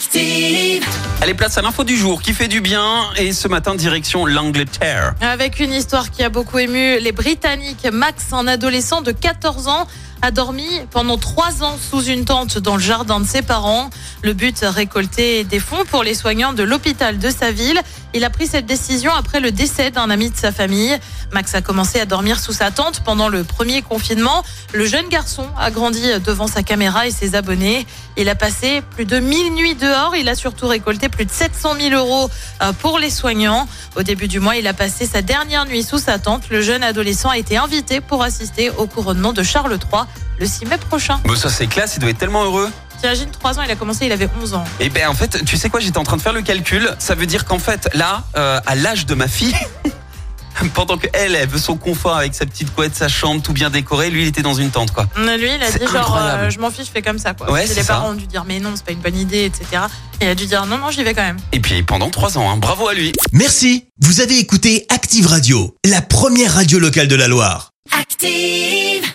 Active. Allez, place à l'info du jour qui fait du bien. Et ce matin, direction l'Angleterre. Avec une histoire qui a beaucoup ému les Britanniques. Max, un adolescent de 14 ans, a dormi pendant trois ans sous une tente dans le jardin de ses parents. Le but, récolter des fonds pour les soignants de l'hôpital de sa ville. Il a pris cette décision après le décès d'un ami de sa famille. Max a commencé à dormir sous sa tente pendant le premier confinement. Le jeune garçon a grandi devant sa caméra et ses abonnés. Il a passé plus de 1000 nuits dehors. Il a surtout récolté plus de 700 000 euros euh, pour les soignants. Au début du mois, il a passé sa dernière nuit sous sa tente. Le jeune adolescent a été invité pour assister au couronnement de Charles III le 6 mai prochain. Bon, ça, c'est classe. Il doit être tellement heureux. T'imagines, 3 ans, il a commencé, il avait 11 ans. Et ben, en fait, tu sais quoi, j'étais en train de faire le calcul. Ça veut dire qu'en fait, là, euh, à l'âge de ma fille, pendant qu'elle, elle veut son confort avec sa petite couette, sa chambre tout bien décorée, lui, il était dans une tente, quoi. Lui, il a dit genre, euh, je m'en fiche, je fais comme ça, quoi. Ouais, les ça. parents ont dû dire, mais non, c'est pas une bonne idée, etc. Et il a dû dire, non, non, j'y vais quand même. Et puis, pendant trois ans, hein. bravo à lui. Merci, vous avez écouté Active Radio, la première radio locale de la Loire. Active.